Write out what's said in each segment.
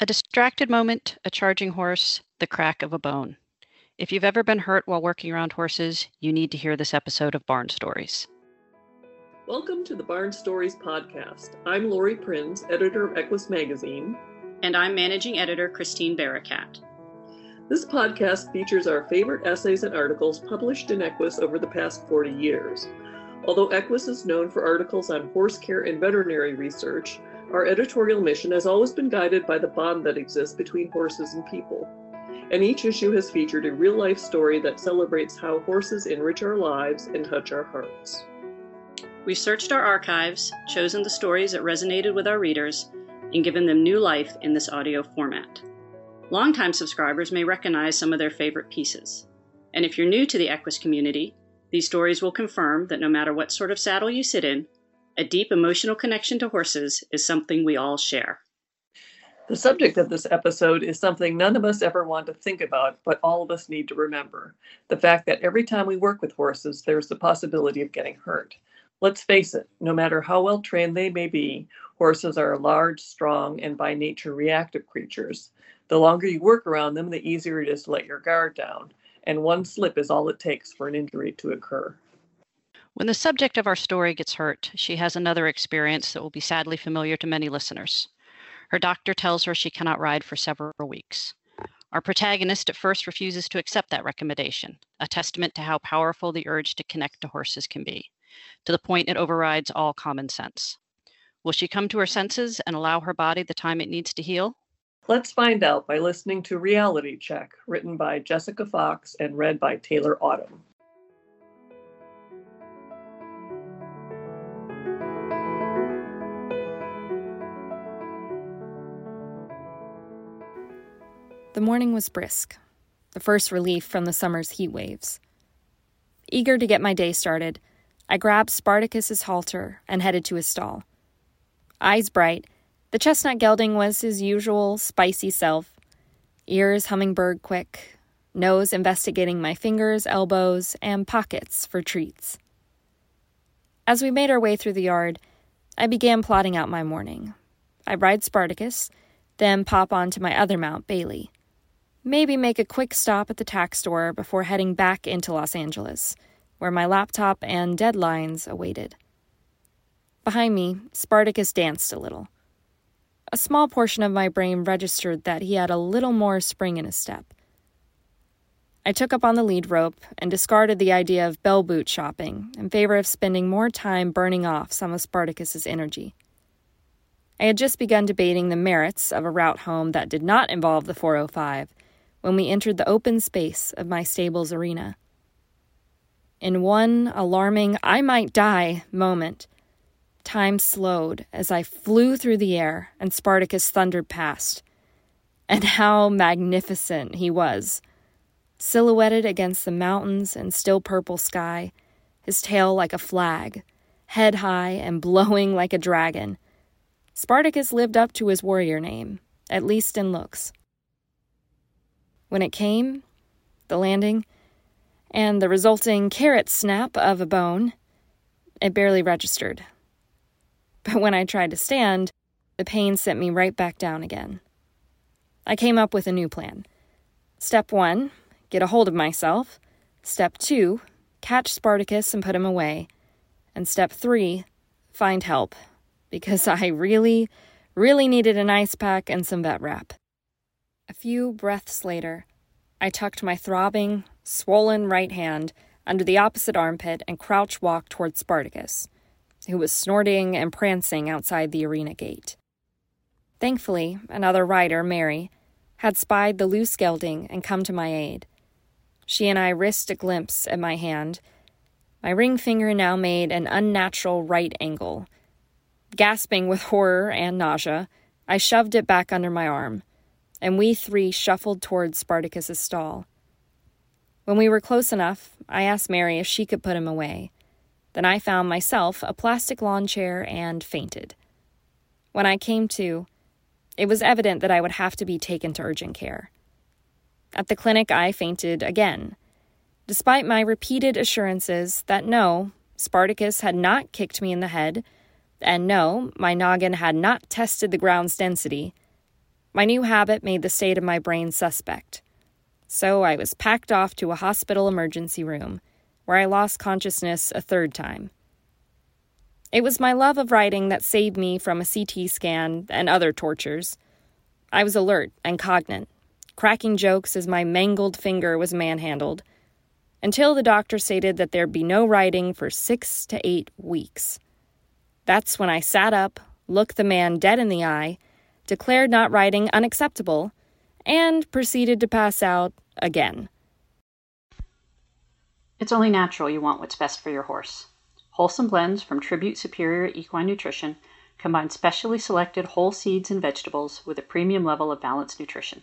A distracted moment, a charging horse, the crack of a bone. If you've ever been hurt while working around horses, you need to hear this episode of Barn Stories. Welcome to the Barn Stories podcast. I'm Laurie Prinz, editor of Equus Magazine. And I'm managing editor Christine Barakat. This podcast features our favorite essays and articles published in Equus over the past 40 years. Although Equus is known for articles on horse care and veterinary research, our editorial mission has always been guided by the bond that exists between horses and people. And each issue has featured a real life story that celebrates how horses enrich our lives and touch our hearts. We've searched our archives, chosen the stories that resonated with our readers, and given them new life in this audio format. Longtime subscribers may recognize some of their favorite pieces. And if you're new to the Equus community, these stories will confirm that no matter what sort of saddle you sit in, a deep emotional connection to horses is something we all share. The subject of this episode is something none of us ever want to think about, but all of us need to remember the fact that every time we work with horses, there's the possibility of getting hurt. Let's face it, no matter how well trained they may be, horses are large, strong, and by nature reactive creatures. The longer you work around them, the easier it is to let your guard down, and one slip is all it takes for an injury to occur. When the subject of our story gets hurt, she has another experience that will be sadly familiar to many listeners. Her doctor tells her she cannot ride for several weeks. Our protagonist at first refuses to accept that recommendation, a testament to how powerful the urge to connect to horses can be, to the point it overrides all common sense. Will she come to her senses and allow her body the time it needs to heal? Let's find out by listening to Reality Check, written by Jessica Fox and read by Taylor Autumn. The morning was brisk, the first relief from the summer's heat waves. Eager to get my day started, I grabbed Spartacus's halter and headed to his stall. Eyes bright, the chestnut gelding was his usual spicy self, ears hummingbird quick, nose investigating my fingers, elbows, and pockets for treats. As we made our way through the yard, I began plotting out my morning. I'd ride Spartacus, then pop on to my other mount, Bailey. Maybe make a quick stop at the tack store before heading back into Los Angeles, where my laptop and deadlines awaited. Behind me, Spartacus danced a little. A small portion of my brain registered that he had a little more spring in his step. I took up on the lead rope and discarded the idea of bell boot shopping in favor of spending more time burning off some of Spartacus's energy. I had just begun debating the merits of a route home that did not involve the 405 when we entered the open space of my stable's arena. In one alarming, I might die moment, time slowed as I flew through the air and Spartacus thundered past. And how magnificent he was! Silhouetted against the mountains and still purple sky, his tail like a flag, head high and blowing like a dragon. Spartacus lived up to his warrior name, at least in looks. When it came, the landing, and the resulting carrot snap of a bone, it barely registered. But when I tried to stand, the pain sent me right back down again. I came up with a new plan. Step one, get a hold of myself. Step two, catch Spartacus and put him away. And step three, find help, because I really, really needed an ice pack and some vet wrap. A few breaths later, I tucked my throbbing, swollen right hand under the opposite armpit and crouch walked toward Spartacus, who was snorting and prancing outside the arena gate. Thankfully, another rider, Mary, had spied the loose gelding and come to my aid. She and I risked a glimpse at my hand. My ring finger now made an unnatural right angle. Gasping with horror and nausea, I shoved it back under my arm and we three shuffled towards Spartacus's stall. When we were close enough, I asked Mary if she could put him away. Then I found myself a plastic lawn chair and fainted. When I came to, it was evident that I would have to be taken to urgent care. At the clinic, I fainted again. Despite my repeated assurances that no, Spartacus had not kicked me in the head, and no, my noggin had not tested the ground's density, My new habit made the state of my brain suspect. So I was packed off to a hospital emergency room, where I lost consciousness a third time. It was my love of writing that saved me from a CT scan and other tortures. I was alert and cognate, cracking jokes as my mangled finger was manhandled, until the doctor stated that there'd be no writing for six to eight weeks. That's when I sat up, looked the man dead in the eye, declared not writing unacceptable, and proceeded to pass out again. It's only natural you want what's best for your horse. Wholesome blends from Tribute Superior Equine Nutrition combine specially selected whole seeds and vegetables with a premium level of balanced nutrition.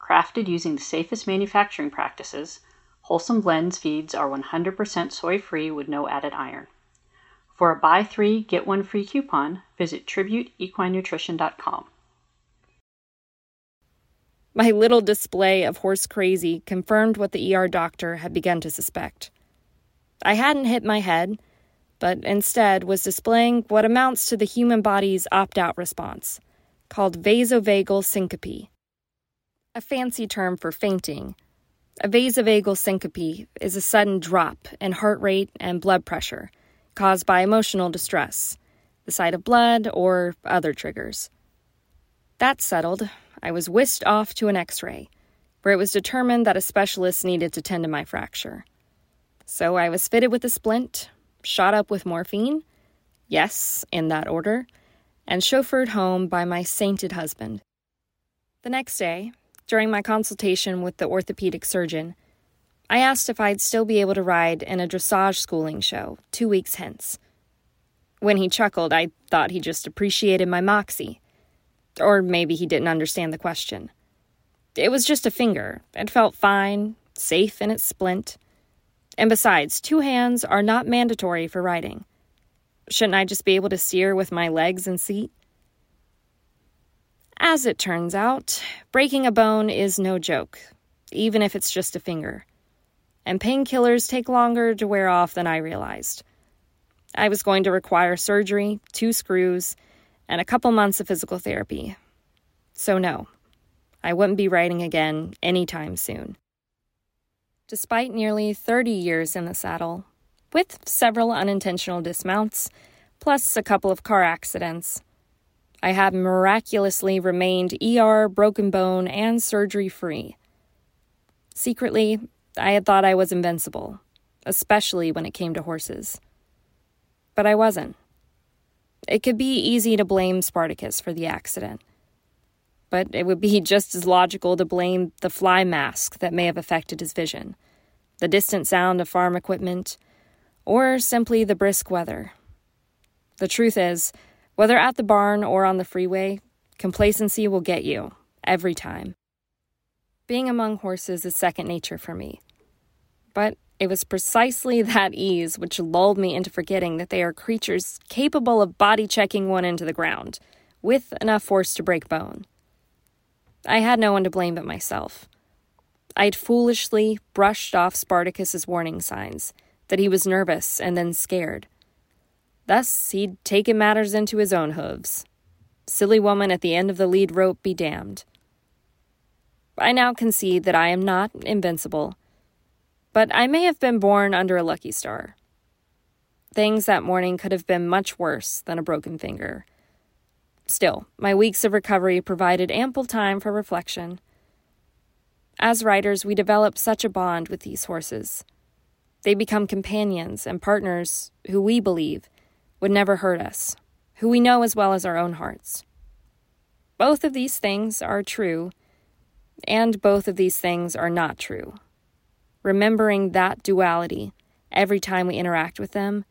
Crafted using the safest manufacturing practices, Wholesome Blends feeds are 100% soy free with no added iron. For a buy three, get one free coupon, visit tributeequinenutrition.com. My little display of horse crazy confirmed what the ER doctor had begun to suspect. I hadn't hit my head, but instead was displaying what amounts to the human body's opt out response, called vasovagal syncope. A fancy term for fainting. A vasovagal syncope is a sudden drop in heart rate and blood pressure caused by emotional distress, the sight of blood, or other triggers. That settled, I was whisked off to an x ray, where it was determined that a specialist needed to tend to my fracture. So I was fitted with a splint, shot up with morphine, yes, in that order, and chauffeured home by my sainted husband. The next day, during my consultation with the orthopedic surgeon, I asked if I'd still be able to ride in a dressage schooling show two weeks hence. When he chuckled, I thought he just appreciated my moxie. Or maybe he didn't understand the question. It was just a finger. It felt fine, safe in its splint. And besides, two hands are not mandatory for riding. Shouldn't I just be able to steer with my legs and seat? As it turns out, breaking a bone is no joke, even if it's just a finger. And painkillers take longer to wear off than I realized. I was going to require surgery, two screws, and a couple months of physical therapy. So, no, I wouldn't be riding again anytime soon. Despite nearly 30 years in the saddle, with several unintentional dismounts, plus a couple of car accidents, I have miraculously remained ER, broken bone, and surgery free. Secretly, I had thought I was invincible, especially when it came to horses. But I wasn't. It could be easy to blame Spartacus for the accident, but it would be just as logical to blame the fly mask that may have affected his vision, the distant sound of farm equipment, or simply the brisk weather. The truth is, whether at the barn or on the freeway, complacency will get you, every time. Being among horses is second nature for me. But it was precisely that ease which lulled me into forgetting that they are creatures capable of body checking one into the ground, with enough force to break bone. I had no one to blame but myself. I'd foolishly brushed off Spartacus's warning signs that he was nervous and then scared. Thus, he'd taken matters into his own hooves. Silly woman at the end of the lead rope be damned. I now concede that I am not invincible but I may have been born under a lucky star. Things that morning could have been much worse than a broken finger. Still, my weeks of recovery provided ample time for reflection. As riders, we develop such a bond with these horses. They become companions and partners who we believe would never hurt us, who we know as well as our own hearts. Both of these things are true, and both of these things are not true. Remembering that duality every time we interact with them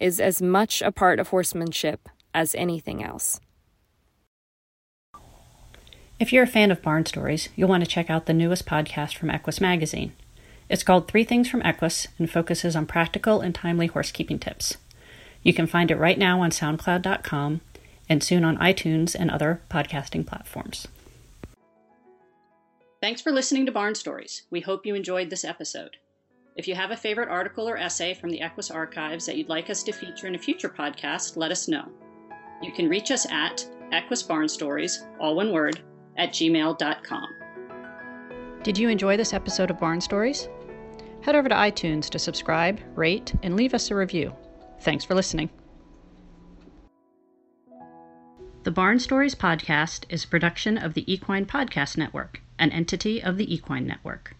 is as much a part of horsemanship as anything else. If you're a fan of barn stories, you'll want to check out the newest podcast from Equus Magazine. It's called Three Things from Equus and focuses on practical and timely horsekeeping tips. You can find it right now on SoundCloud.com and soon on iTunes and other podcasting platforms. Thanks for listening to Barn Stories. We hope you enjoyed this episode. If you have a favorite article or essay from the Equus archives that you'd like us to feature in a future podcast, let us know. You can reach us at equusbarnstories, all one word, at gmail.com. Did you enjoy this episode of Barn Stories? Head over to iTunes to subscribe, rate, and leave us a review. Thanks for listening. The Barn Stories podcast is a production of the Equine Podcast Network an entity of the equine network.